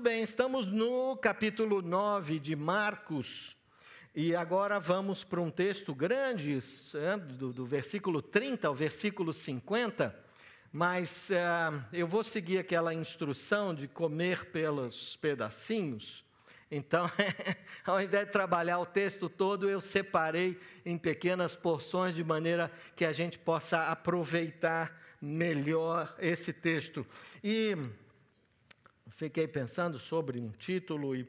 Muito bem, estamos no capítulo 9 de Marcos. E agora vamos para um texto grande, é, do, do versículo 30 ao versículo 50. Mas uh, eu vou seguir aquela instrução de comer pelos pedacinhos. Então, ao invés de trabalhar o texto todo, eu separei em pequenas porções de maneira que a gente possa aproveitar melhor esse texto. E fiquei pensando sobre um título e,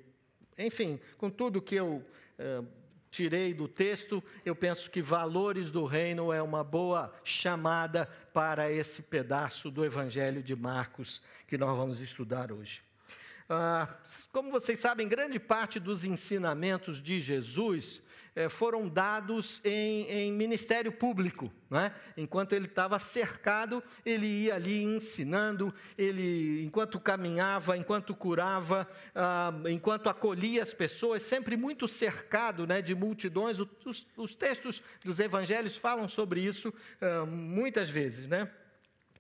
enfim, com tudo que eu eh, tirei do texto, eu penso que valores do reino é uma boa chamada para esse pedaço do Evangelho de Marcos que nós vamos estudar hoje. Ah, como vocês sabem, grande parte dos ensinamentos de Jesus foram dados em, em ministério público. Né? Enquanto ele estava cercado, ele ia ali ensinando, ele, enquanto caminhava, enquanto curava, ah, enquanto acolhia as pessoas, sempre muito cercado né, de multidões. Os, os textos dos evangelhos falam sobre isso ah, muitas vezes. Né?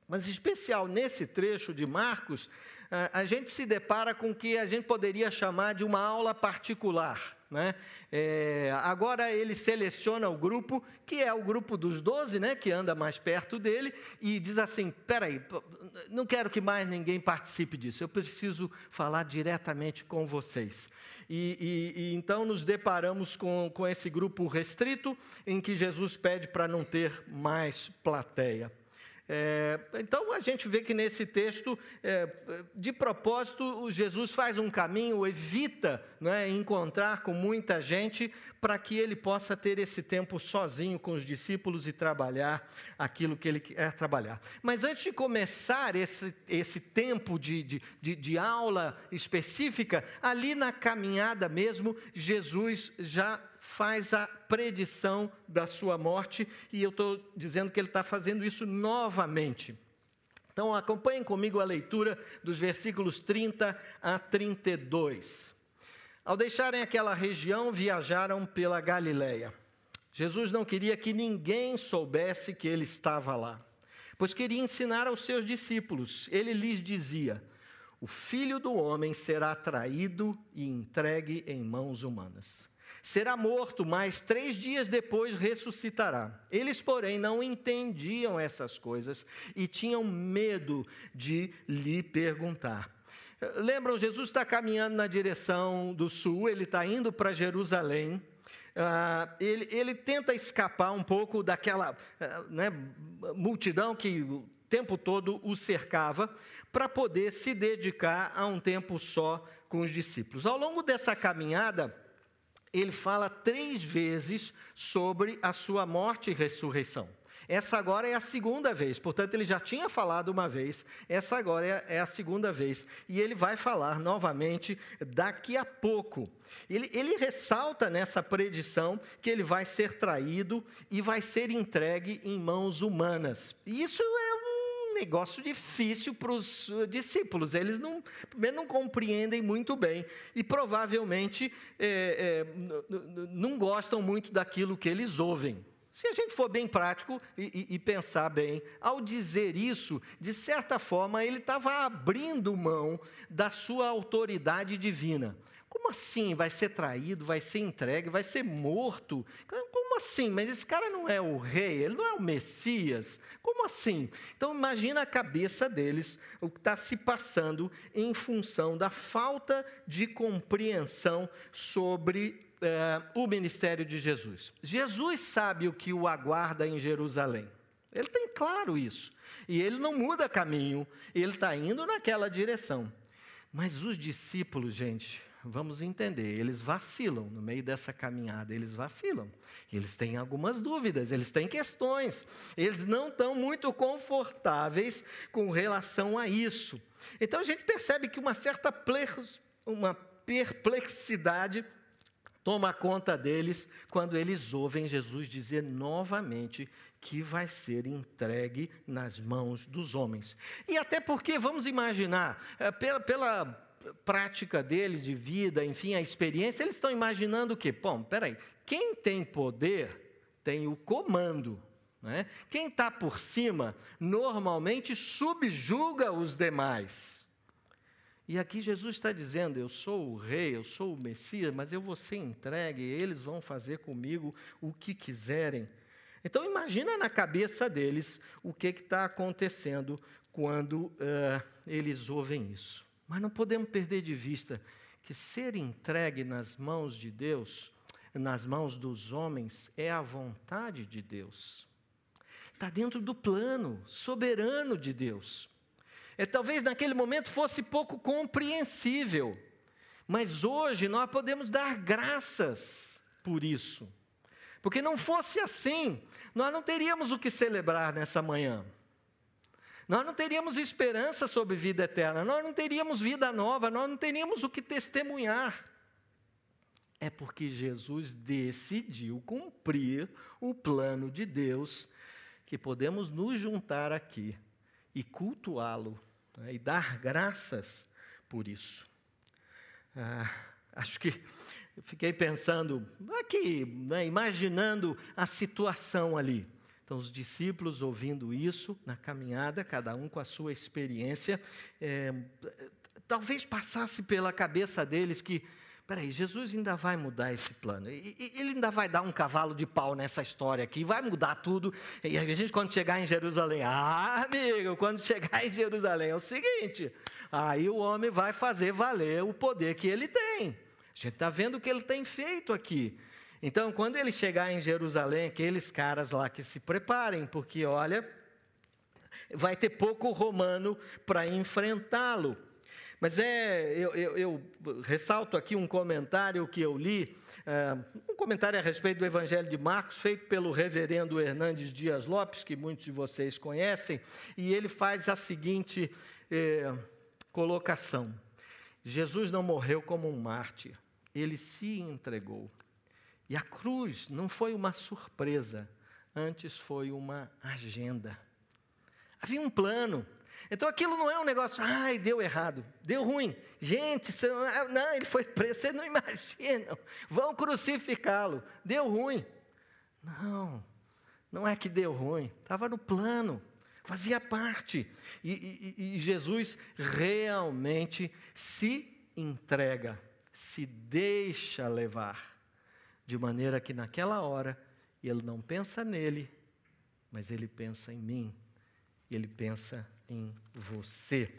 Mas, especial nesse trecho de Marcos, a gente se depara com o que a gente poderia chamar de uma aula particular. Né? É, agora ele seleciona o grupo, que é o grupo dos doze, né, que anda mais perto dele, e diz assim: peraí, não quero que mais ninguém participe disso, eu preciso falar diretamente com vocês. E, e, e então nos deparamos com, com esse grupo restrito, em que Jesus pede para não ter mais plateia. É, então a gente vê que nesse texto, é, de propósito, Jesus faz um caminho, evita né, encontrar com muita gente, para que ele possa ter esse tempo sozinho com os discípulos e trabalhar aquilo que ele quer trabalhar. Mas antes de começar esse, esse tempo de, de, de, de aula específica, ali na caminhada mesmo, Jesus já faz a predição da sua morte, e eu estou dizendo que ele está fazendo isso novamente. Então, acompanhem comigo a leitura dos versículos 30 a 32. Ao deixarem aquela região, viajaram pela Galileia. Jesus não queria que ninguém soubesse que ele estava lá, pois queria ensinar aos seus discípulos. Ele lhes dizia: O filho do homem será traído e entregue em mãos humanas será morto, mas três dias depois ressuscitará. Eles, porém, não entendiam essas coisas e tinham medo de lhe perguntar. Lembram, Jesus está caminhando na direção do sul, ele está indo para Jerusalém. Uh, ele, ele, tenta escapar um pouco daquela uh, né, multidão que o tempo todo o cercava, para poder se dedicar a um tempo só com os discípulos. Ao longo dessa caminhada, ele fala três vezes sobre a sua morte e ressurreição. Essa agora é a segunda vez, portanto, ele já tinha falado uma vez, essa agora é, é a segunda vez, e ele vai falar novamente daqui a pouco. Ele, ele ressalta nessa predição que ele vai ser traído e vai ser entregue em mãos humanas. Isso é negócio difícil para os uh, discípulos. Eles não, não compreendem muito bem e provavelmente é, é, não gostam muito daquilo que eles ouvem. Se a gente for bem prático e, e, e pensar bem, ao dizer isso, de certa forma, ele estava abrindo mão da sua autoridade divina. Como assim? Vai ser traído, vai ser entregue, vai ser morto? Assim? Mas esse cara não é o rei, ele não é o Messias. Como assim? Então imagina a cabeça deles, o que está se passando em função da falta de compreensão sobre eh, o ministério de Jesus. Jesus sabe o que o aguarda em Jerusalém. Ele tem claro isso. E ele não muda caminho, ele está indo naquela direção. Mas os discípulos, gente, vamos entender, eles vacilam no meio dessa caminhada, eles vacilam. Eles têm algumas dúvidas, eles têm questões, eles não estão muito confortáveis com relação a isso. Então a gente percebe que uma certa uma perplexidade toma conta deles quando eles ouvem Jesus dizer novamente que vai ser entregue nas mãos dos homens. E até porque, vamos imaginar, eh, pela, pela prática dele de vida, enfim, a experiência, eles estão imaginando o quê? Bom, peraí, quem tem poder tem o comando. Né? Quem está por cima normalmente subjuga os demais. E aqui Jesus está dizendo: Eu sou o rei, eu sou o Messias, mas eu vou ser entregue, eles vão fazer comigo o que quiserem. Então imagina na cabeça deles o que está acontecendo quando uh, eles ouvem isso. Mas não podemos perder de vista que ser entregue nas mãos de Deus, nas mãos dos homens, é a vontade de Deus. Está dentro do plano soberano de Deus. É, talvez naquele momento fosse pouco compreensível, mas hoje nós podemos dar graças por isso. Porque não fosse assim, nós não teríamos o que celebrar nessa manhã. Nós não teríamos esperança sobre vida eterna, nós não teríamos vida nova, nós não teríamos o que testemunhar. É porque Jesus decidiu cumprir o plano de Deus que podemos nos juntar aqui e cultuá-lo né, e dar graças por isso. Ah, acho que fiquei pensando aqui, né, imaginando a situação ali. Então, os discípulos ouvindo isso na caminhada, cada um com a sua experiência, é, talvez passasse pela cabeça deles que Peraí, Jesus ainda vai mudar esse plano. Ele ainda vai dar um cavalo de pau nessa história aqui, vai mudar tudo. E a gente, quando chegar em Jerusalém, ah, amigo, quando chegar em Jerusalém é o seguinte: aí o homem vai fazer valer o poder que ele tem. A gente está vendo o que ele tem feito aqui. Então, quando ele chegar em Jerusalém, aqueles caras lá que se preparem, porque olha, vai ter pouco romano para enfrentá-lo. Mas é, eu, eu, eu, ressalto aqui um comentário que eu li, é, um comentário a respeito do Evangelho de Marcos, feito pelo reverendo Hernandes Dias Lopes, que muitos de vocês conhecem, e ele faz a seguinte é, colocação: Jesus não morreu como um mártir, ele se entregou. E a cruz não foi uma surpresa, antes foi uma agenda. Havia um plano, então aquilo não é um negócio, ai, deu errado, deu ruim. Gente, não, é, não, ele foi preso, vocês não imaginam. Vão crucificá-lo. Deu ruim. Não, não é que deu ruim, estava no plano, fazia parte. E, e, e Jesus realmente se entrega, se deixa levar, de maneira que naquela hora ele não pensa nele, mas ele pensa em mim, ele pensa em você.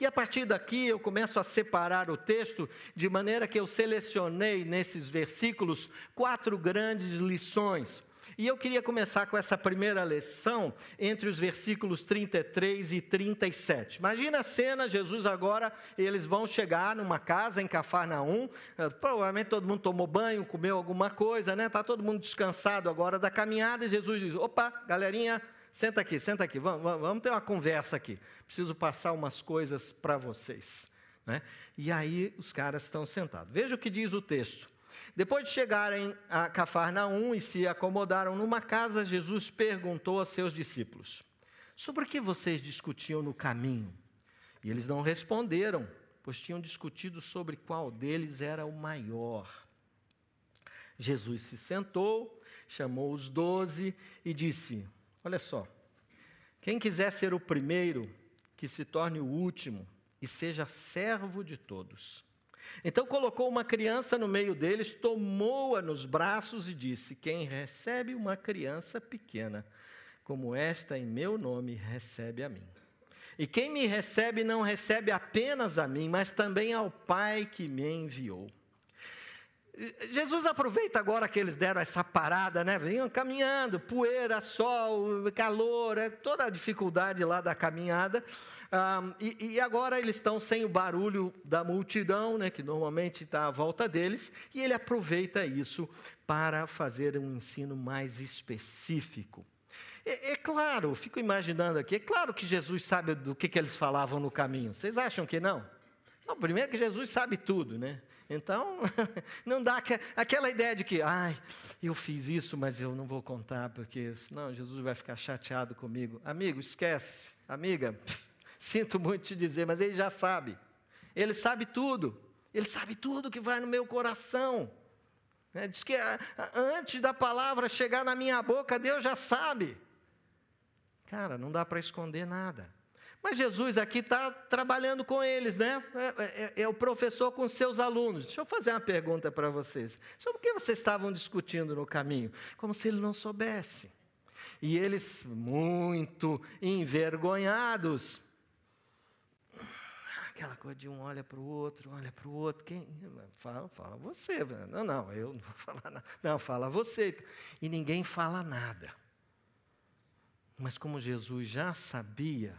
E a partir daqui eu começo a separar o texto de maneira que eu selecionei nesses versículos quatro grandes lições. E eu queria começar com essa primeira lição entre os versículos 33 e 37. Imagina a cena, Jesus agora, eles vão chegar numa casa em Cafarnaum, eh, provavelmente todo mundo tomou banho, comeu alguma coisa, né? Tá todo mundo descansado agora da caminhada e Jesus diz: "Opa, galerinha, Senta aqui, senta aqui, vamos, vamos ter uma conversa aqui. Preciso passar umas coisas para vocês. Né? E aí os caras estão sentados. Veja o que diz o texto. Depois de chegarem a Cafarnaum e se acomodaram numa casa, Jesus perguntou a seus discípulos: Sobre o que vocês discutiam no caminho? E eles não responderam, pois tinham discutido sobre qual deles era o maior. Jesus se sentou, chamou os doze e disse: Olha só. Quem quiser ser o primeiro, que se torne o último e seja servo de todos. Então colocou uma criança no meio deles, tomou-a nos braços e disse: Quem recebe uma criança pequena, como esta em meu nome, recebe a mim. E quem me recebe não recebe apenas a mim, mas também ao Pai que me enviou. Jesus aproveita agora que eles deram essa parada, né? Vinham caminhando, poeira, sol, calor, é toda a dificuldade lá da caminhada. E, e, agora eles estão sem o barulho da multidão, né, que normalmente está à volta deles, e ele aproveita isso para fazer um ensino mais específico. É, é claro, fico imaginando aqui, é claro que Jesus sabe do que, que eles falavam no caminho. Vocês acham que não? Não, primeiro que Jesus sabe tudo, né? Então, não dá aquela ideia de que, ai, eu fiz isso, mas eu não vou contar, porque senão Jesus vai ficar chateado comigo. Amigo, esquece. Amiga, sinto muito te dizer, mas ele já sabe. Ele sabe tudo. Ele sabe tudo que vai no meu coração. É, diz que antes da palavra chegar na minha boca, Deus já sabe. Cara, não dá para esconder nada. Mas Jesus aqui está trabalhando com eles, né? É, é, é, o professor com seus alunos. Deixa eu fazer uma pergunta para vocês. Sobre o que vocês estavam discutindo no caminho? Como se ele não soubesse. E eles, muito envergonhados, aquela coisa de um olha para o outro, olha para o outro. Quem fala, fala você. Não, não, eu não vou falar nada. Não, fala você. E ninguém fala nada. Mas como Jesus já sabia,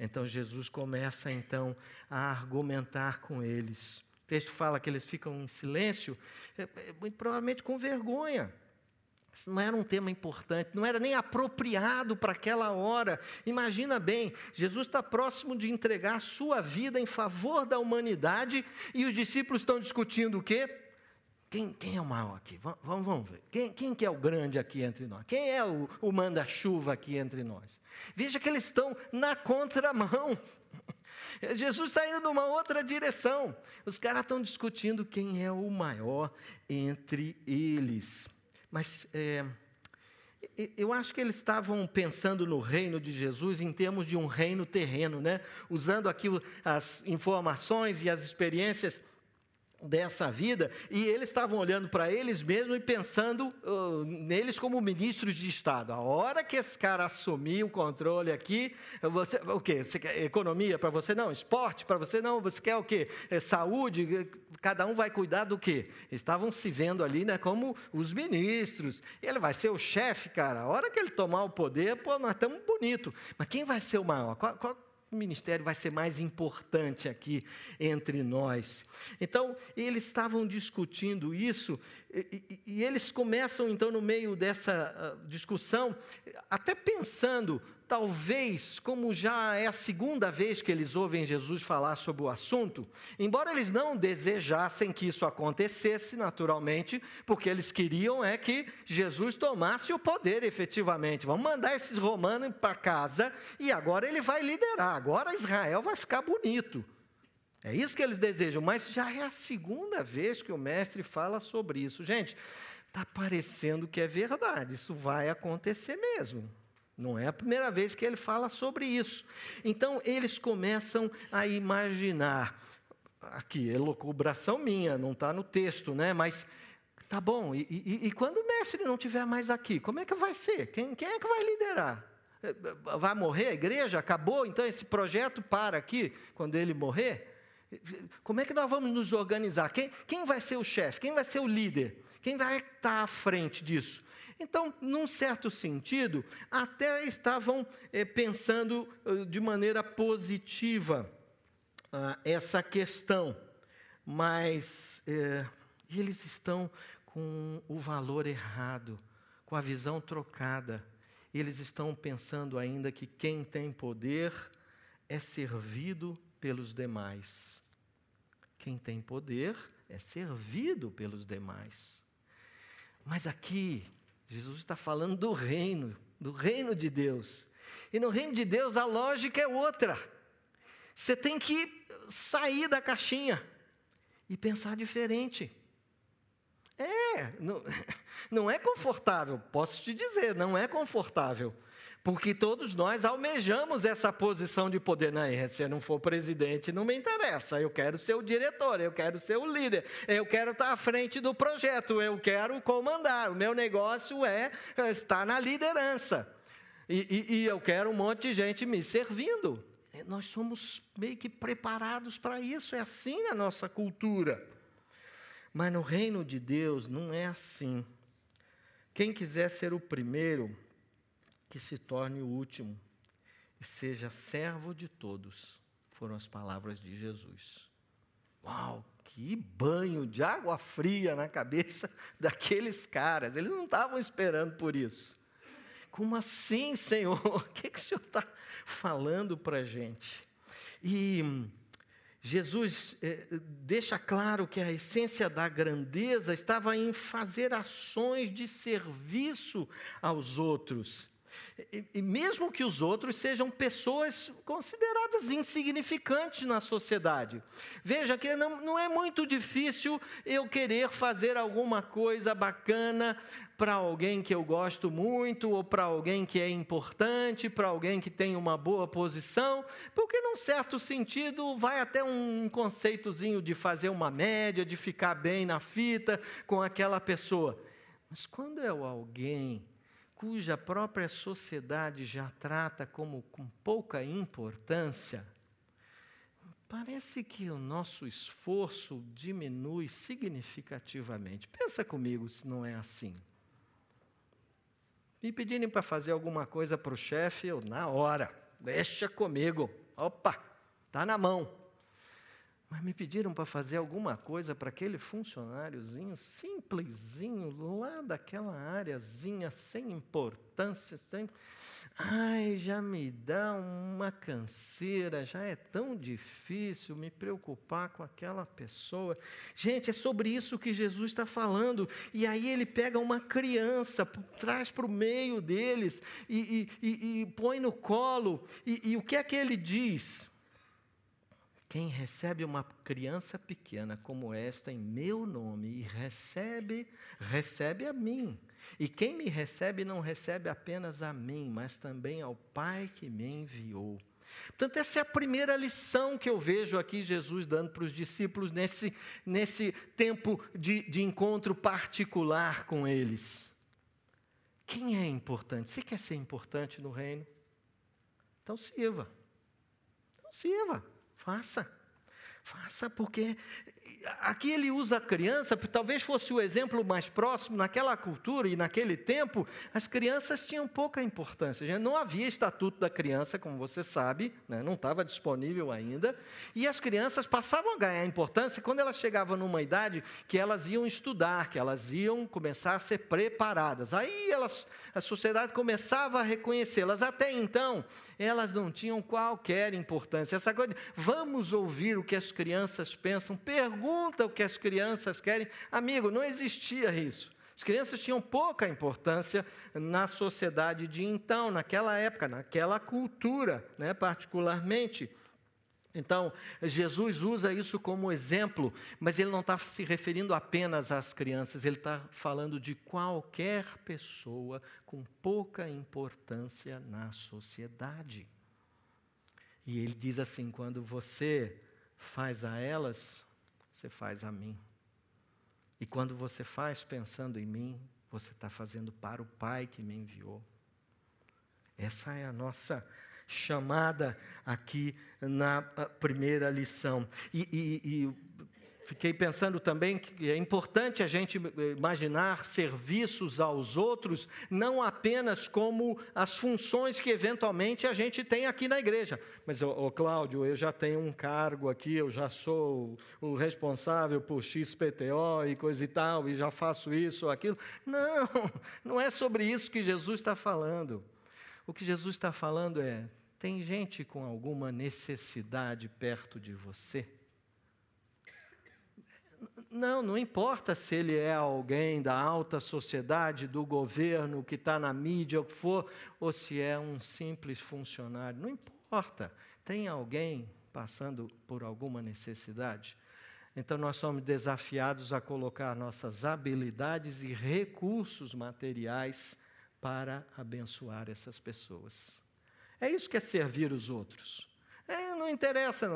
então Jesus começa então a argumentar com eles. O texto fala que eles ficam em silêncio, é, é, muito provavelmente com vergonha. Isso não era um tema importante, não era nem apropriado para aquela hora. Imagina bem, Jesus está próximo de entregar a sua vida em favor da humanidade e os discípulos estão discutindo o quê? Quem, quem é o maior aqui? Vamos, vamos ver. Quem, quem que é o grande aqui entre nós? Quem é o, o manda-chuva aqui entre nós? Veja que eles estão na contramão. Jesus está indo numa outra direção. Os caras estão discutindo quem é o maior entre eles. Mas é, eu acho que eles estavam pensando no reino de Jesus em termos de um reino terreno, né? Usando aqui as informações e as experiências dessa vida, e eles estavam olhando para eles mesmos e pensando uh, neles como ministros de Estado. A hora que esse cara assumir o controle aqui, você, o quê? Economia para você? Não. Esporte para você? Não. Você quer o quê? É, saúde? Cada um vai cuidar do quê? Estavam se vendo ali né, como os ministros. Ele vai ser o chefe, cara. A hora que ele tomar o poder, pô, nós estamos bonito. Mas quem vai ser o maior? Qual, qual, o ministério vai ser mais importante aqui entre nós. Então, eles estavam discutindo isso, e, e, e eles começam, então, no meio dessa uh, discussão, até pensando talvez, como já é a segunda vez que eles ouvem Jesus falar sobre o assunto, embora eles não desejassem que isso acontecesse naturalmente, porque eles queriam é que Jesus tomasse o poder efetivamente. Vamos mandar esses romanos para casa e agora ele vai liderar. Agora Israel vai ficar bonito. É isso que eles desejam, mas já é a segunda vez que o mestre fala sobre isso. Gente, está parecendo que é verdade, isso vai acontecer mesmo. Não é a primeira vez que ele fala sobre isso. Então, eles começam a imaginar. Aqui, é loucubração minha, não está no texto, né? Mas, tá bom, e, e, e, quando o mestre não estiver mais aqui, como é que vai ser? Quem, quem é que vai liderar? Vai morrer a igreja? Acabou? Então esse projeto para aqui, quando ele morrer? Como é que nós vamos nos organizar? Quem, quem vai ser o chefe? Quem vai ser o líder? Quem vai estar à frente disso? Então, num certo sentido, até estavam é, pensando uh, de maneira positiva uh, essa questão, mas é, eles estão com o valor errado, com a visão trocada. Eles estão pensando ainda que quem tem poder é servido pelos demais. Quem tem poder é servido pelos demais. Mas aqui Jesus está falando do reino, do reino de Deus. E no reino de Deus a lógica é outra. Você tem que sair da caixinha e pensar diferente. É, não, não é confortável, posso te dizer, não é confortável. Porque todos nós almejamos essa posição de poder. Não, se eu não for presidente, não me interessa. Eu quero ser o diretor, eu quero ser o líder, eu quero estar à frente do projeto, eu quero comandar. O meu negócio é estar na liderança. E, e, e eu quero um monte de gente me servindo. É, nós somos meio que preparados para isso, é assim a nossa cultura. Mas no reino de Deus não é assim. Quem quiser ser o primeiro, que se torne o último e seja servo de todos, foram as palavras de Jesus. Uau, que banho de água fria na cabeça daqueles caras, eles não estavam esperando por isso. Como assim, Senhor? O que, que o Senhor está falando para a gente? E Jesus eh, deixa claro que a essência da grandeza estava em fazer ações de serviço aos outros e, e, mesmo que os outros sejam pessoas consideradas insignificantes na sociedade. Veja que não, não é muito difícil eu querer fazer alguma coisa bacana para alguém que eu gosto muito, ou para alguém que é importante, para alguém que tem uma boa posição, porque, num certo sentido, vai até um conceitozinho de fazer uma média, de ficar bem na fita com aquela pessoa. Mas quando é o alguém cuja própria sociedade já trata como com pouca importância, parece que o nosso esforço diminui significativamente. Pensa comigo se não é assim. Me pedirem para fazer alguma coisa para o chefe, eu, na hora, deixa comigo. Opa, está na mão. Mas me pediram para fazer alguma coisa para aquele funcionáriozinho simplesinho, lá daquela áreazinha, sem importância, sem. Ai, já me dá uma canseira, já é tão difícil me preocupar com aquela pessoa. Gente, é sobre isso que Jesus está falando. E aí ele pega uma criança, traz para o meio deles e, e, e, e põe no colo. E, o que é que ele diz? Quem recebe uma criança pequena como esta em meu nome e recebe, recebe a mim. E quem me recebe não recebe apenas a mim, mas também ao Pai que me enviou. Portanto, essa é a primeira lição que eu vejo aqui Jesus dando para os discípulos nesse, nesse tempo de, de encontro particular com eles. Quem é importante? Você quer ser importante no reino? Então sirva. Então sirva. Faça. Faça, porque aqui ele usa a criança, talvez fosse o exemplo mais próximo, naquela cultura e naquele tempo, as crianças tinham pouca importância. Não havia estatuto da criança, como você sabe, né? não estava disponível ainda, e as crianças passavam a ganhar importância quando elas chegavam numa idade que elas iam estudar, que elas iam começar a ser preparadas. Aí elas, a sociedade começava a reconhecê-las. Até então, elas não tinham qualquer importância. Essa coisa vamos ouvir o que as crianças pensam, pergunta o que as crianças querem. Amigo, não existia isso. As crianças tinham pouca importância na sociedade de então, naquela época, naquela cultura, né, particularmente. Então, Jesus usa isso como exemplo, mas ele não está se referindo apenas às crianças, ele está falando de qualquer pessoa com pouca importância na sociedade. E ele diz assim: quando você faz a elas, você faz a mim. E quando você faz pensando em mim, você está fazendo para o Pai que me enviou. Essa é a nossa chamada aqui na primeira lição. E, e, e Fiquei pensando também que é importante a gente imaginar serviços aos outros não apenas como as funções que eventualmente a gente tem aqui na igreja. Mas, ô, Cláudio, eu já tenho um cargo aqui, eu já sou o responsável por XPTO e coisa e tal, e já faço isso ou aquilo. Não, não é sobre isso que Jesus está falando. O que Jesus está falando é: tem gente com alguma necessidade perto de você? Não, não importa se ele é alguém da alta sociedade, do governo, que está na mídia, o que for, ou se é um simples funcionário, não importa. Tem alguém passando por alguma necessidade? Então, nós somos desafiados a colocar nossas habilidades e recursos materiais para abençoar essas pessoas. É isso que é servir os outros. Não interessa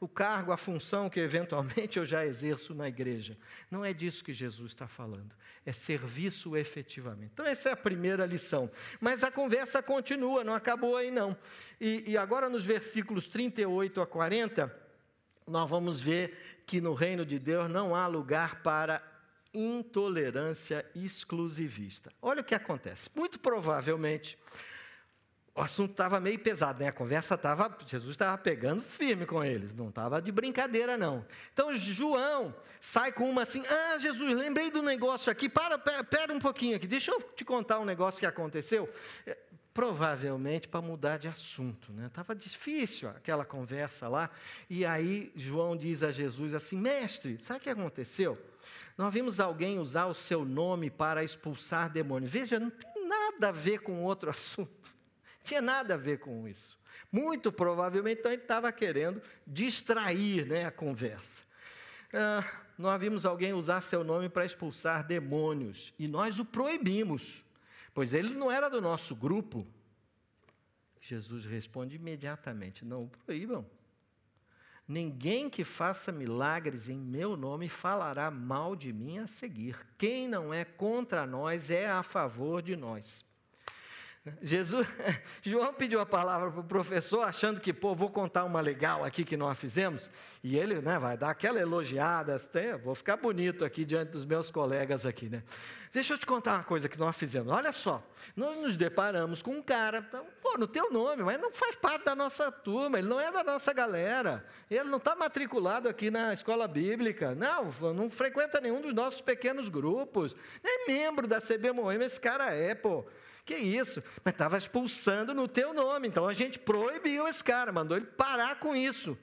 o cargo, a função que eventualmente eu já exerço na igreja. Não é disso que Jesus está falando. É serviço efetivamente. Então, essa é a primeira lição. Mas a conversa continua, não acabou aí não. E, e agora, nos versículos 38 a 40, nós vamos ver que no reino de Deus não há lugar para intolerância exclusivista. Olha o que acontece. Muito provavelmente o assunto estava meio pesado, né? A conversa estava, Jesus estava pegando firme com eles, não estava de brincadeira, não. Então João sai com uma assim: Ah, Jesus, lembrei do negócio aqui, para, pera, um pouquinho aqui, deixa eu te contar um negócio que aconteceu. É, provavelmente para mudar de assunto, né? Estava difícil aquela conversa lá. E aí João diz a Jesus assim: Mestre, sabe o que aconteceu? Nós vimos alguém usar o seu nome para expulsar demônios. Veja, não tem nada a ver com outro assunto. Tinha nada a ver com isso. Muito provavelmente então, ele estava querendo distrair né, a conversa. ah, nós vimos alguém usar seu nome para expulsar demônios e nós o proibimos, pois ele não era do nosso grupo. Jesus responde imediatamente: não o proíbam. Ninguém que faça milagres em meu nome falará mal de mim a seguir. Quem não é contra nós é a favor de nós. Jesus, João pediu a palavra para o professor, achando que, pô, vou contar uma legal aqui que nós fizemos, e ele né, vai dar aquela elogiada, até, vou ficar bonito aqui diante dos meus colegas aqui, né? Deixa eu te contar uma coisa que nós fizemos. Olha só, nós nos deparamos com um cara, pô, no teu nome, mas não faz parte da nossa turma, ele não é da nossa galera, ele não está matriculado aqui na escola bíblica, não, não frequenta nenhum dos nossos pequenos grupos, nem membro da CB Moema, esse cara é, pô. Que isso? Mas estava expulsando no teu nome. Então a gente proibiu esse cara, mandou ele parar com isso.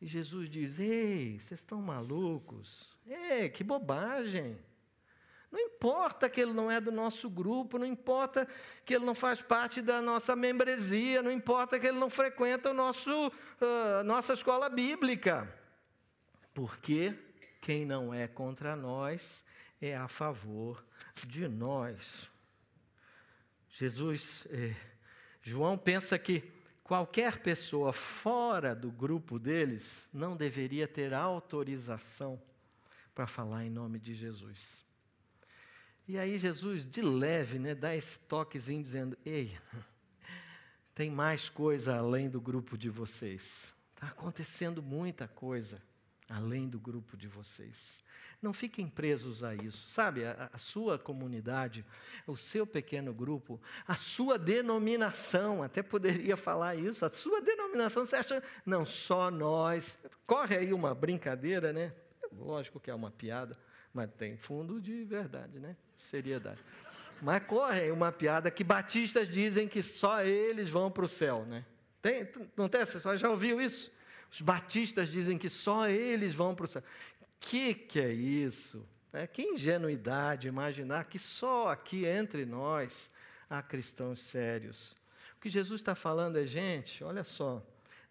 E Jesus diz: Ei, vocês estão malucos? Ei, que bobagem. Não importa que ele não é do nosso grupo, não importa que ele não faz parte da nossa membresia, não importa que ele não frequenta o nosso, uh, nossa escola bíblica. Porque quem não é contra nós é a favor de nós. Jesus, eh, João pensa que qualquer pessoa fora do grupo deles não deveria ter autorização para falar em nome de Jesus. E aí Jesus, de leve, né, dá esse toquezinho dizendo: Ei, tem mais coisa além do grupo de vocês. Está acontecendo muita coisa além do grupo de vocês. Não fiquem presos a isso. Sabe, a, a, sua comunidade, o seu pequeno grupo, a sua denominação, até poderia falar isso, a sua denominação, você acha, não, só nós. Corre aí uma brincadeira, né? Lógico que é uma piada, mas tem fundo de verdade, né? Seriedade. Mas corre uma piada que batistas dizem que só eles vão para o céu, né? Tem, não tem? Você já ouviu isso? Os batistas dizem que só eles vão para o céu que, que é isso? É, que ingenuidade imaginar que só aqui entre nós há cristãos sérios. O que Jesus está falando é, gente, olha só,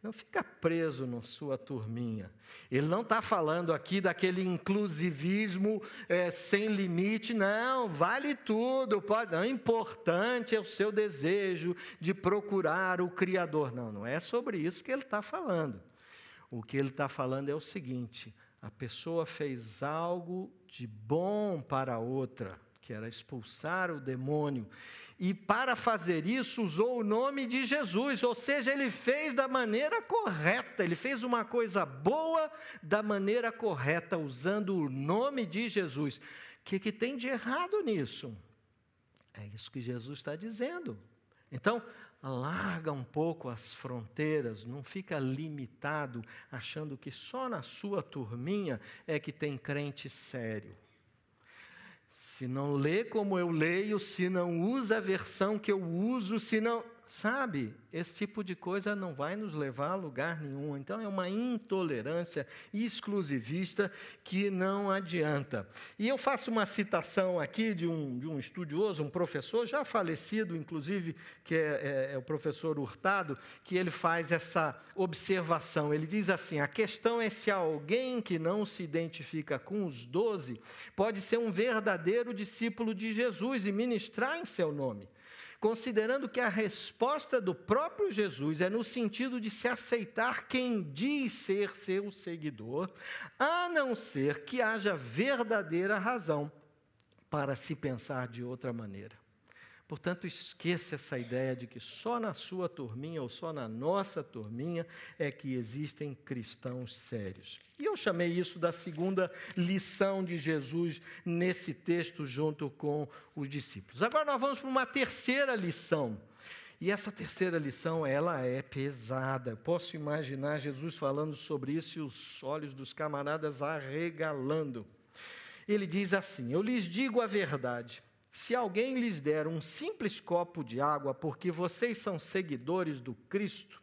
não fica preso na sua turminha. Ele não está falando aqui daquele inclusivismo é, sem limite, não, vale tudo, pode, não, importante é o seu desejo de procurar o Criador. Não, não é sobre isso que ele está falando. O que ele está falando é o seguinte: a pessoa fez algo de bom para a outra, que era expulsar o demônio. E para fazer isso, usou o nome de Jesus, ou seja, ele fez da maneira correta, ele fez uma coisa boa da maneira correta, usando o nome de Jesus. O que, que tem de errado nisso? É isso que Jesus está dizendo. Então, larga um pouco as fronteiras, não fica limitado achando que só na sua turminha é que tem crente sério. Se não lê como eu leio, se não usa a versão que eu uso, se não sabe, esse tipo de coisa não vai nos levar a lugar nenhum. Então é uma intolerância exclusivista que não adianta. E eu faço uma citação aqui de um, de um estudioso, um professor, já falecido, inclusive, que é, é, é o professor Hurtado, que ele faz essa observação. Ele diz assim: a questão é se alguém que não se identifica com os doze pode ser um verdadeiro discípulo de Jesus e ministrar em seu nome considerando que a resposta do próprio Jesus é no sentido de se aceitar quem diz ser seu seguidor, a não ser que haja verdadeira razão para se pensar de outra maneira. Portanto, esqueça essa ideia de que só na sua turminha ou só na nossa turminha é que existem cristãos sérios. E eu chamei isso da segunda lição de Jesus nesse texto, junto com os discípulos. Agora nós vamos para uma terceira lição. E essa terceira lição, ela é pesada. Posso imaginar Jesus falando sobre isso e os olhos dos camaradas arregalando. Ele diz assim: Eu lhes digo a verdade. Se alguém lhes der um simples copo de água porque vocês são seguidores do Cristo,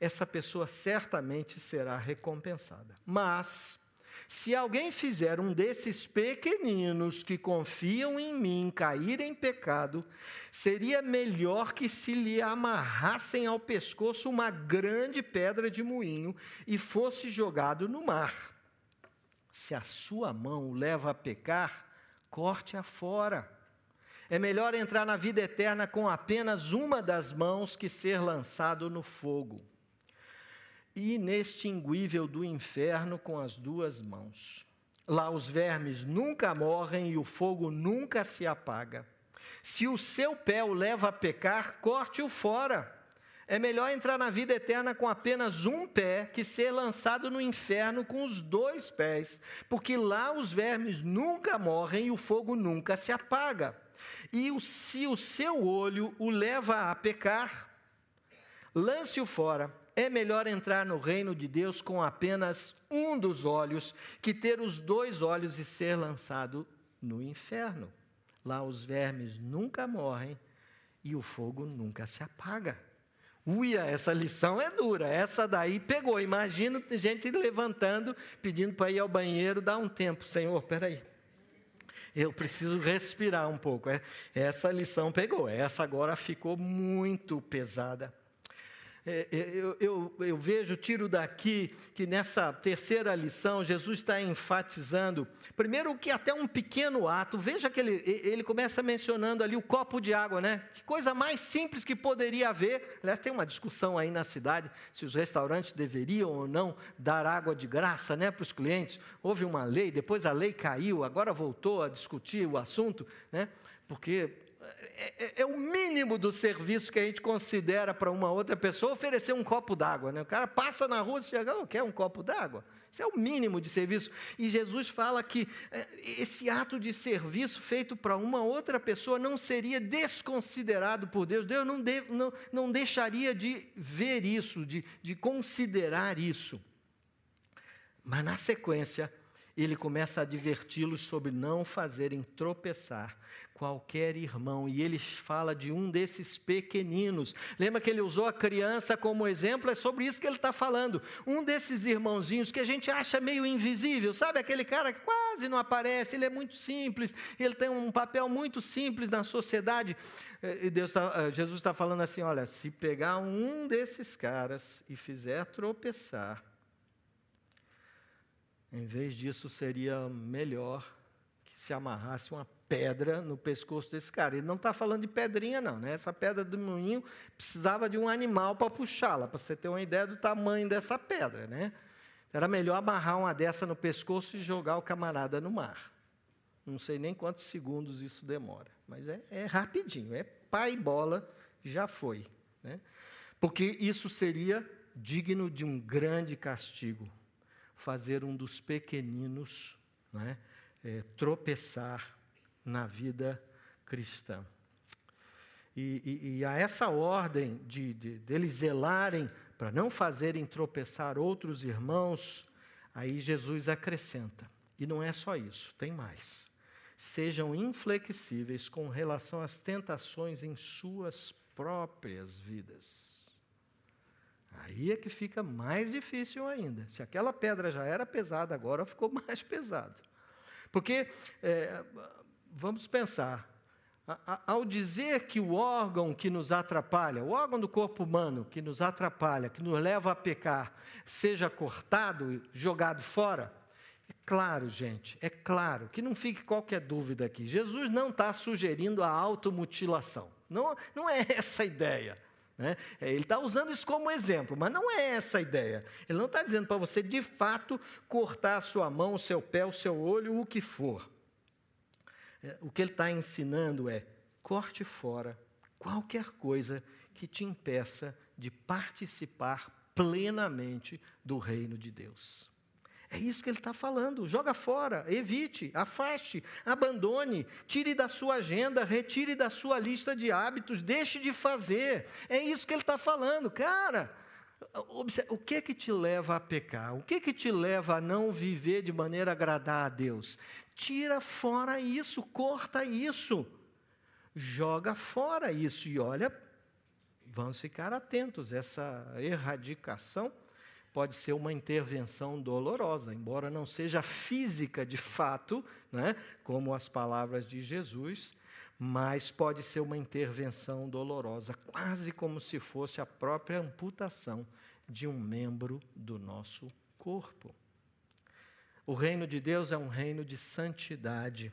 essa pessoa certamente será recompensada. Mas, se alguém fizer um desses pequeninos que confiam em mim cair em pecado, seria melhor que se lhe amarrassem ao pescoço uma grande pedra de moinho e fosse jogado no mar. Se a sua mão o leva a pecar, corte-a fora. É melhor entrar na vida eterna com apenas uma das mãos que ser lançado no fogo. Inextinguível do inferno com as duas mãos. Lá os vermes nunca morrem e o fogo nunca se apaga. Se o seu pé o leva a pecar, corte-o fora. É melhor entrar na vida eterna com apenas um pé que ser lançado no inferno com os dois pés, porque lá os vermes nunca morrem e o fogo nunca se apaga. E se o seu olho o leva a pecar, lance-o fora. É melhor entrar no reino de Deus com apenas um dos olhos que ter os dois olhos e ser lançado no inferno. Lá os vermes nunca morrem e o fogo nunca se apaga. Uia, essa lição é dura. Essa daí pegou. Imagino gente levantando, pedindo para ir ao banheiro, dá um tempo, Senhor, peraí. Eu preciso respirar um pouco. É, essa lição pegou. Essa agora ficou muito pesada. É, é, eu, eu, eu, vejo, tiro daqui, que nessa terceira lição, Jesus está enfatizando, primeiro, que até um pequeno ato, veja que ele, ele começa mencionando ali o copo de água, né? Que coisa mais simples que poderia haver. Aliás, tem uma discussão aí na cidade se os restaurantes deveriam ou não dar água de graça né, para os clientes. Houve uma lei, depois a lei caiu, agora voltou a discutir o assunto, né? Porque é, é, é, o mínimo do serviço que a gente considera para uma outra pessoa oferecer um copo d'água. Né? O cara passa na rua e chega, oh, quer um copo d'água? Isso é o mínimo de serviço. E Jesus fala que é, esse ato de serviço feito para uma outra pessoa não seria desconsiderado por Deus. Deus não, de, não, não deixaria de ver isso, de, de considerar isso. Mas na sequência, ele começa a adverti-los sobre não fazerem tropeçar qualquer irmão. E ele fala de um desses pequeninos. Lembra que ele usou a criança como exemplo? É sobre isso que ele está falando. Um desses irmãozinhos que a gente acha meio invisível, sabe? Aquele cara que quase não aparece, ele é muito simples, ele tem um papel muito simples na sociedade. E Deus tá, eh, Jesus está falando assim: olha, se pegar um desses caras e fizer tropeçar, em vez disso, seria melhor que se amarrasse uma pedra no pescoço desse cara. Ele não está falando de pedrinha, não. Né? Essa pedra do moinho precisava de um animal para puxá-la, para você ter uma ideia do tamanho dessa pedra. Né? Era melhor amarrar uma dessa no pescoço e jogar o camarada no mar. Não sei nem quantos segundos isso demora, mas é, é rapidinho, é pai e bola, já foi. Né? Porque isso seria digno de um grande castigo fazer um dos pequeninos né, é, tropeçar na vida cristã. E, e, e a essa ordem de, de, deles zelarem para não fazerem tropeçar outros irmãos, aí Jesus acrescenta. E não é só isso, tem mais. Sejam inflexíveis com relação às tentações em suas próprias vidas. Aí é que fica mais difícil ainda. Se aquela pedra já era pesada, agora ficou mais pesado. Porque, é, vamos pensar, ao dizer que o órgão que nos atrapalha, o órgão do corpo humano que nos atrapalha, que nos leva a pecar, seja cortado, jogado fora, é claro, gente, é claro, que não fique qualquer dúvida aqui. Jesus não está sugerindo a automutilação. Não, não é essa a ideia. Né? É, ele está usando isso como exemplo, mas não é essa a ideia. Ele não está dizendo para você, de fato, cortar a sua mão, o seu pé, o seu olho, o que for. É, o que ele está ensinando é: corte fora qualquer coisa que te impeça de participar plenamente do reino de Deus. É isso que ele está falando. Joga fora, evite, afaste, abandone, tire da sua agenda, retire da sua lista de hábitos, deixe de fazer. É isso que ele está falando. Cara, o que que te leva a pecar? O que que te leva a não viver de maneira a agradar a Deus? Tira fora isso, corta isso. Joga fora isso e olha, vamos ficar atentos, essa erradicação pode ser uma intervenção dolorosa, embora não seja física de fato, né, como as palavras de Jesus, mas pode ser uma intervenção dolorosa, quase como se fosse a própria amputação de um membro do nosso corpo. O reino de Deus é um reino de santidade.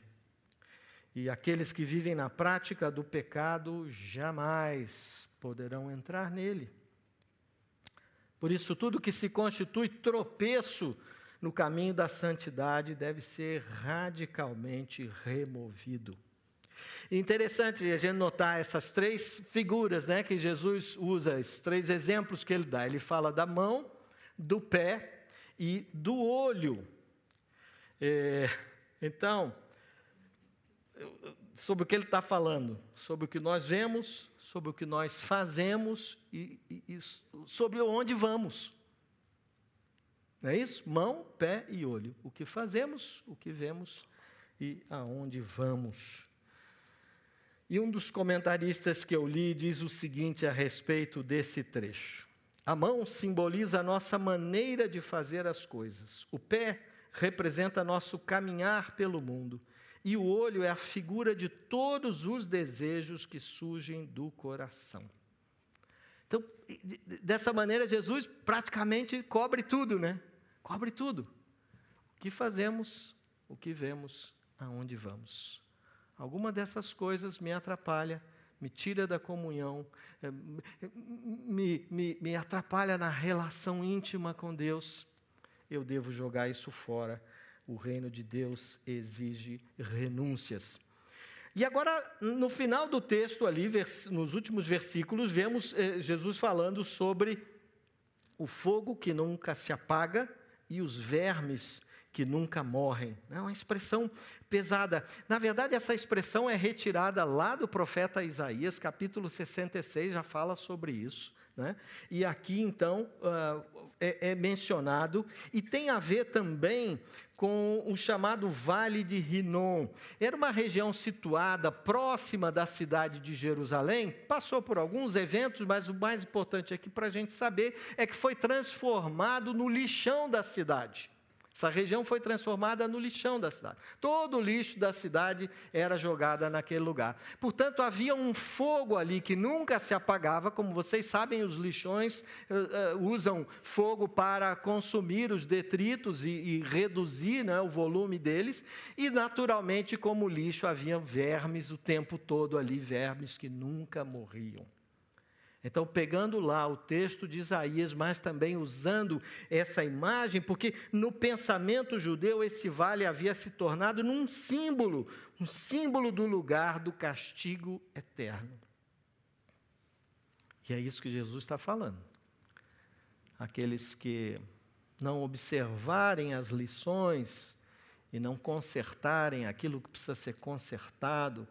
E aqueles que vivem na prática do pecado jamais poderão entrar nele. Por isso, tudo que se constitui tropeço no caminho da santidade deve ser radicalmente removido. Interessante a gente notar essas três figuras né, que Jesus usa, esses três exemplos que ele dá. Ele fala da mão, do pé e do olho. É, então, sobre o que ele está falando, sobre o que nós vemos, sobre o que nós fazemos e, e, e sobre onde vamos. Não é isso? Mão, pé e olho. O que fazemos, o que vemos e aonde vamos. E um dos comentaristas que eu li diz o seguinte a respeito desse trecho: A mão simboliza a nossa maneira de fazer as coisas, o pé representa nosso caminhar pelo mundo e o olho é a figura de todos os desejos que surgem do coração. Então, dessa maneira, Jesus praticamente cobre tudo, né? Cobre tudo. O que fazemos, o que vemos, aonde vamos. Alguma dessas coisas me atrapalha, me tira da comunhão, eh, me, me, me atrapalha na relação íntima com Deus. Eu devo jogar isso fora o reino de Deus exige renúncias. E agora, no final do texto, ali, nos últimos versículos, vemos eh, Jesus falando sobre o fogo que nunca se apaga e os vermes que nunca morrem. É uma expressão pesada. Na verdade, essa expressão é retirada lá do profeta Isaías, capítulo 66, já fala sobre isso. Né? E aqui, então, uh, é, é, mencionado, e tem a ver também com o chamado Vale de Rinom. Era uma região situada próxima da cidade de Jerusalém, passou por alguns eventos, mas o mais importante aqui para a gente saber é que foi transformado no lixão da cidade. Essa região foi transformada no lixão da cidade. Todo o lixo da cidade era jogado naquele lugar. Portanto, havia um fogo ali que nunca se apagava. Como vocês sabem, os lixões uh, uh, usam fogo para consumir os detritos e, e reduzir né, o volume deles. E, naturalmente, como lixo, havia vermes o tempo todo ali vermes que nunca morriam. Então, pegando lá o texto de Isaías, mas também usando essa imagem, porque no pensamento judeu esse vale havia se tornado num símbolo, um símbolo do lugar do castigo eterno. E é isso que Jesus está falando. Aqueles que não observarem as lições e não consertarem aquilo que precisa ser consertado,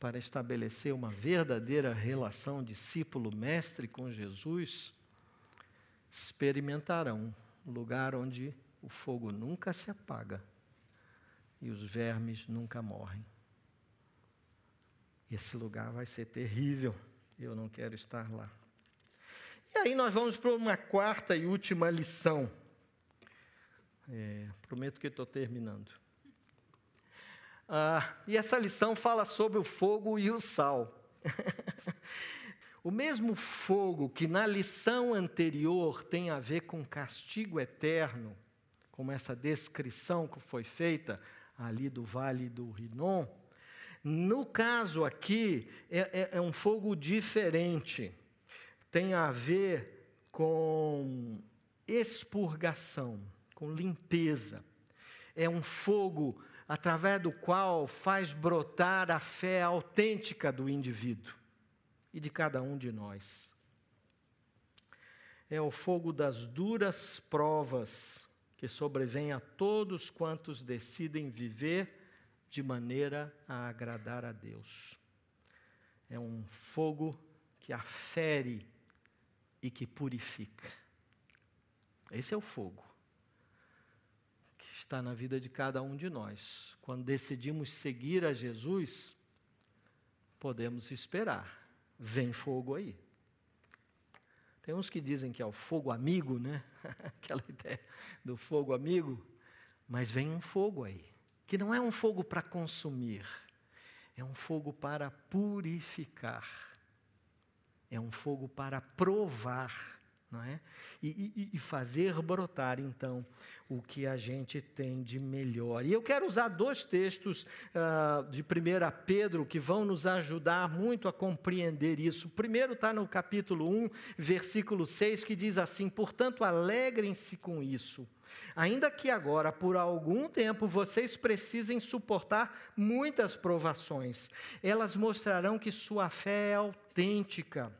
para estabelecer uma verdadeira relação discípulo-mestre com Jesus, experimentarão um lugar onde o fogo nunca se apaga e os vermes nunca morrem. Esse lugar vai ser terrível, eu não quero estar lá. E aí nós vamos para uma quarta e última lição. É, prometo que estou terminando. Ah, e essa lição fala sobre o fogo e o sal. o mesmo fogo que na lição anterior tem a ver com castigo eterno, como essa descrição que foi feita ali do vale do Rinon, no caso aqui é, é, é um fogo diferente. Tem a ver com expurgação, com limpeza. É um fogo através do qual faz brotar a fé autêntica do indivíduo e de cada um de nós. É o fogo das duras provas que sobrevém a todos quantos decidem viver de maneira a agradar a Deus. É um fogo que afere e que purifica. Esse é o fogo está na vida de cada um de nós. Quando decidimos seguir a Jesus, podemos esperar. Vem fogo aí. Tem uns que dizem que é o fogo amigo, né? Aquela ideia do fogo amigo. Mas vem um fogo aí, que não é um fogo para consumir, é um fogo para purificar, é um fogo para provar não é? E, e, e, fazer brotar, então, o que a gente tem de melhor. E eu quero usar dois textos uh, de 1 Pedro que vão nos ajudar muito a compreender isso. O primeiro está no capítulo 1, versículo 6, que diz assim: Portanto, alegrem-se com isso. Ainda que agora, por algum tempo, vocês precisem suportar muitas provações, elas mostrarão que sua fé é autêntica.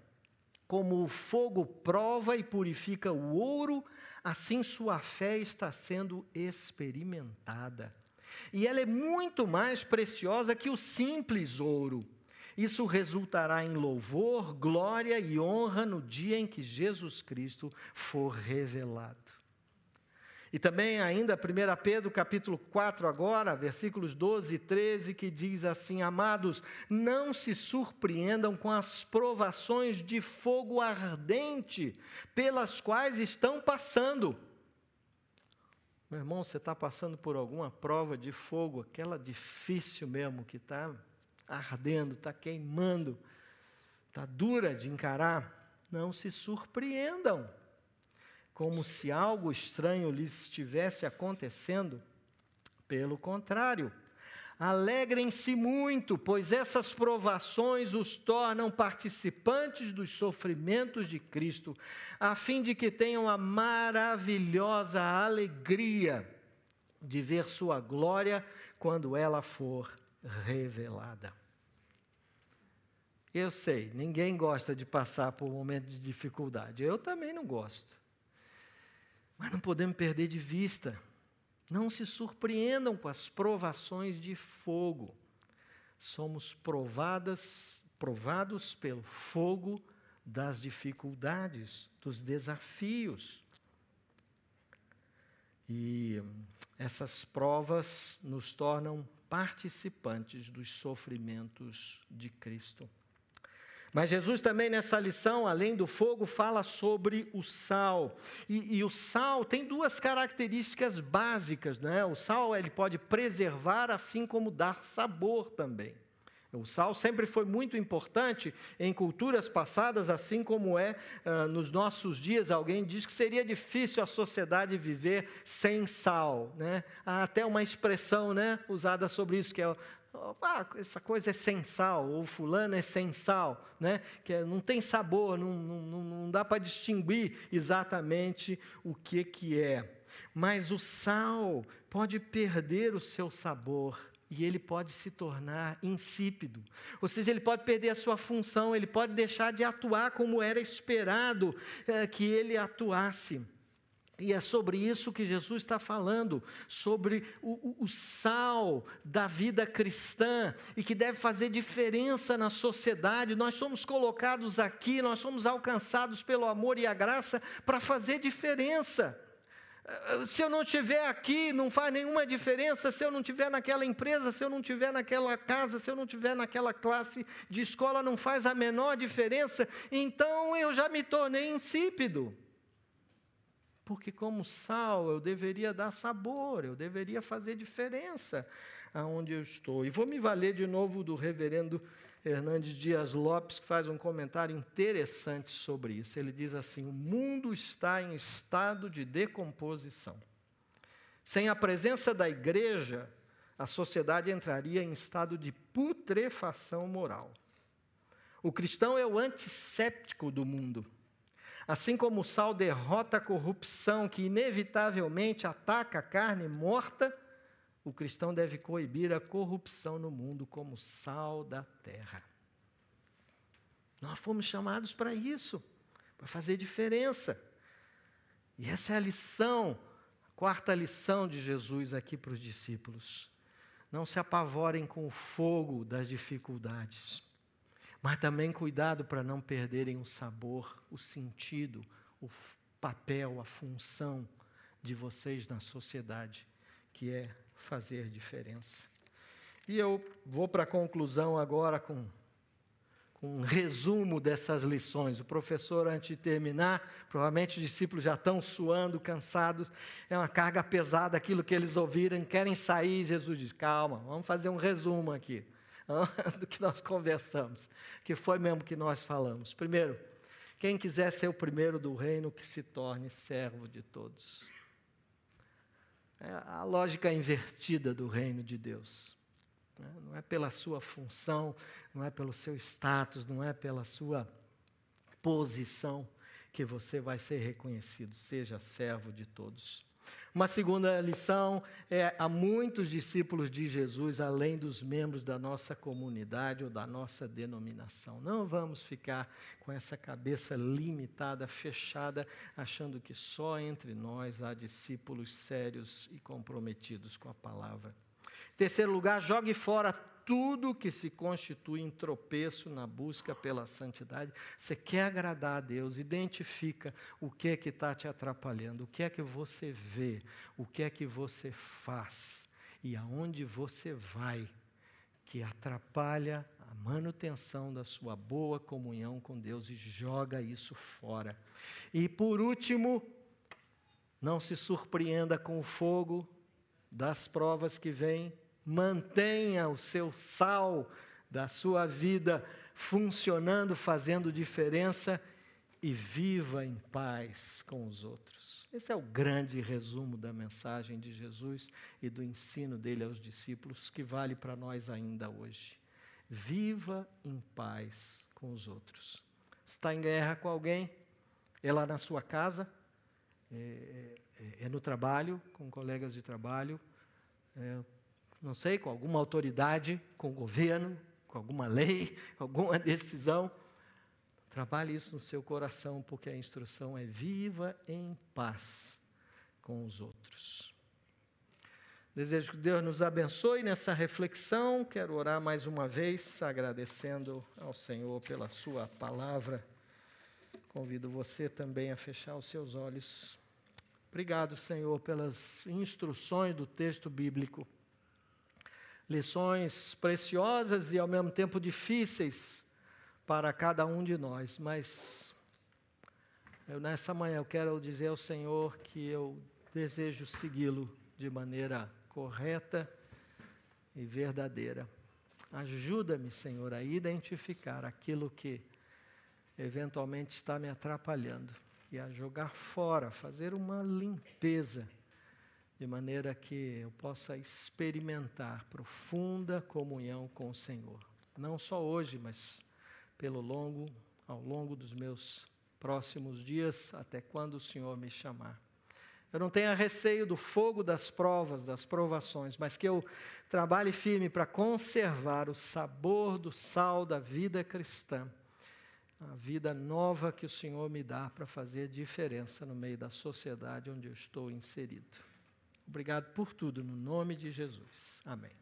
Como o fogo prova e purifica o ouro, assim sua fé está sendo experimentada. E ela é muito mais preciosa que o simples ouro. Isso resultará em louvor, glória e honra no dia em que Jesus Cristo for revelado. E também ainda 1 Pedro capítulo 4 agora, versículos 12 e 13, que diz assim: Amados, não se surpreendam com as provações de fogo ardente pelas quais estão passando. Meu irmão, você está passando por alguma prova de fogo, aquela difícil mesmo, que está ardendo, está queimando, está dura de encarar. Não se surpreendam como se algo estranho lhes estivesse acontecendo. Pelo contrário, alegrem-se muito, pois essas provações os tornam participantes dos sofrimentos de Cristo, a fim de que tenham a maravilhosa alegria de ver Sua glória quando ela for revelada. Eu sei, ninguém gosta de passar por um momento de dificuldade. Eu também não gosto. Mas não podemos perder de vista. Não se surpreendam com as provações de fogo. Somos provadas, provados pelo fogo das dificuldades, dos desafios. E essas provas nos tornam participantes dos sofrimentos de Cristo. Mas Jesus também nessa lição, além do fogo, fala sobre o sal. E, e, o sal tem duas características básicas, né? O sal ele pode preservar, assim como dar sabor também. O sal sempre foi muito importante em culturas passadas, assim como é uh, nos nossos dias. Alguém diz que seria difícil a sociedade viver sem sal. Né? Há até uma expressão né, usada sobre isso, que é ah, essa coisa é sem sal, ou fulano é sem sal, né? que é, não tem sabor, não, não, não dá para distinguir exatamente o que, que é. Mas o sal pode perder o seu sabor e ele pode se tornar insípido. Ou seja, ele pode perder a sua função, ele pode deixar de atuar como era esperado é, que ele atuasse. E é sobre isso que Jesus está falando, sobre o, o, o, sal da vida cristã e que deve fazer diferença na sociedade. Nós somos colocados aqui, nós somos alcançados pelo amor e a graça para fazer diferença. Se eu não estiver aqui, não faz nenhuma diferença. Se eu não estiver naquela empresa, se eu não estiver naquela casa, se eu não estiver naquela classe de escola, não faz a menor diferença. Então eu já me tornei insípido porque como sal eu deveria dar sabor, eu deveria fazer diferença aonde eu estou. E vou me valer de novo do reverendo Hernandes Dias Lopes, que faz um comentário interessante sobre isso. Ele diz assim: o mundo está em estado de decomposição. Sem a presença da igreja, a sociedade entraria em estado de putrefação moral. O cristão é o antisséptico do mundo. Assim como o sal derrota a corrupção que inevitavelmente ataca a carne morta, o cristão deve coibir a corrupção no mundo como sal da terra. Nós fomos chamados para isso, para fazer diferença. E essa é a lição, a quarta lição de Jesus aqui para os discípulos. Não se apavorem com o fogo das dificuldades. Mas também cuidado para não perderem o sabor, o sentido, o papel, a função de vocês na sociedade, que é fazer diferença. E eu vou para a conclusão agora com, com um resumo dessas lições. O professor, antes de terminar, provavelmente os discípulos já estão suando, cansados, é uma carga pesada aquilo que eles ouviram, querem sair. Jesus diz: calma, vamos fazer um resumo aqui. do que nós conversamos, que foi mesmo que nós falamos. Primeiro, Quem quiser ser o primeiro do reino, que se torne servo de todos. É a lógica invertida do reino de Deus. Né? Não é pela sua função, não é pelo seu status, não é pela sua posição que você vai ser reconhecido. Seja servo de todos. Uma segunda lição é: há muitos discípulos de Jesus além dos membros da nossa comunidade ou da nossa denominação. Não vamos ficar com essa cabeça limitada, fechada, achando que só entre nós há discípulos sérios e comprometidos com a palavra. Terceiro lugar, jogue fora tudo que se constitui em tropeço na busca pela santidade. Você quer agradar a Deus, identifica o que é que está te atrapalhando, o que é que você vê, o que é que você faz e aonde você vai que atrapalha a manutenção da sua boa comunhão com Deus e joga isso fora. E por último, não se surpreenda com o fogo das provas que vêm mantenha o seu sal da sua vida funcionando, fazendo diferença e viva em paz com os outros. Esse é o grande resumo da mensagem de Jesus e do ensino dele aos discípulos, que vale para nós ainda hoje. Viva em paz com os outros. Está em guerra com alguém? É lá na sua casa? É, é, é no trabalho, com colegas de trabalho? É, não sei, com alguma autoridade, com o governo, com alguma lei, alguma decisão. Trabalhe isso no seu coração, porque a instrução é viva em paz com os outros. Desejo que Deus nos abençoe nessa reflexão. Quero orar mais uma vez, agradecendo ao Senhor pela Sua palavra. Convido você também a fechar os seus olhos. Obrigado, Senhor, pelas instruções do texto bíblico lições preciosas e ao mesmo tempo difíceis para cada um de nós, mas eu, nessa manhã eu quero dizer ao Senhor que eu desejo segui-lo de maneira correta e verdadeira. Ajuda-me, Senhor, a identificar aquilo que eventualmente está me atrapalhando e a jogar fora, fazer uma limpeza de maneira que eu possa experimentar profunda comunhão com o Senhor. Não só hoje, mas pelo longo, ao longo dos meus próximos dias, até quando o Senhor me chamar. Eu não tenha receio do fogo das provas, das provações, mas que eu trabalhe firme para conservar o sabor do sal da vida cristã, a vida nova que o Senhor me dá para fazer diferença no meio da sociedade onde eu estou inserido. Obrigado por tudo, no nome de Jesus. Amém.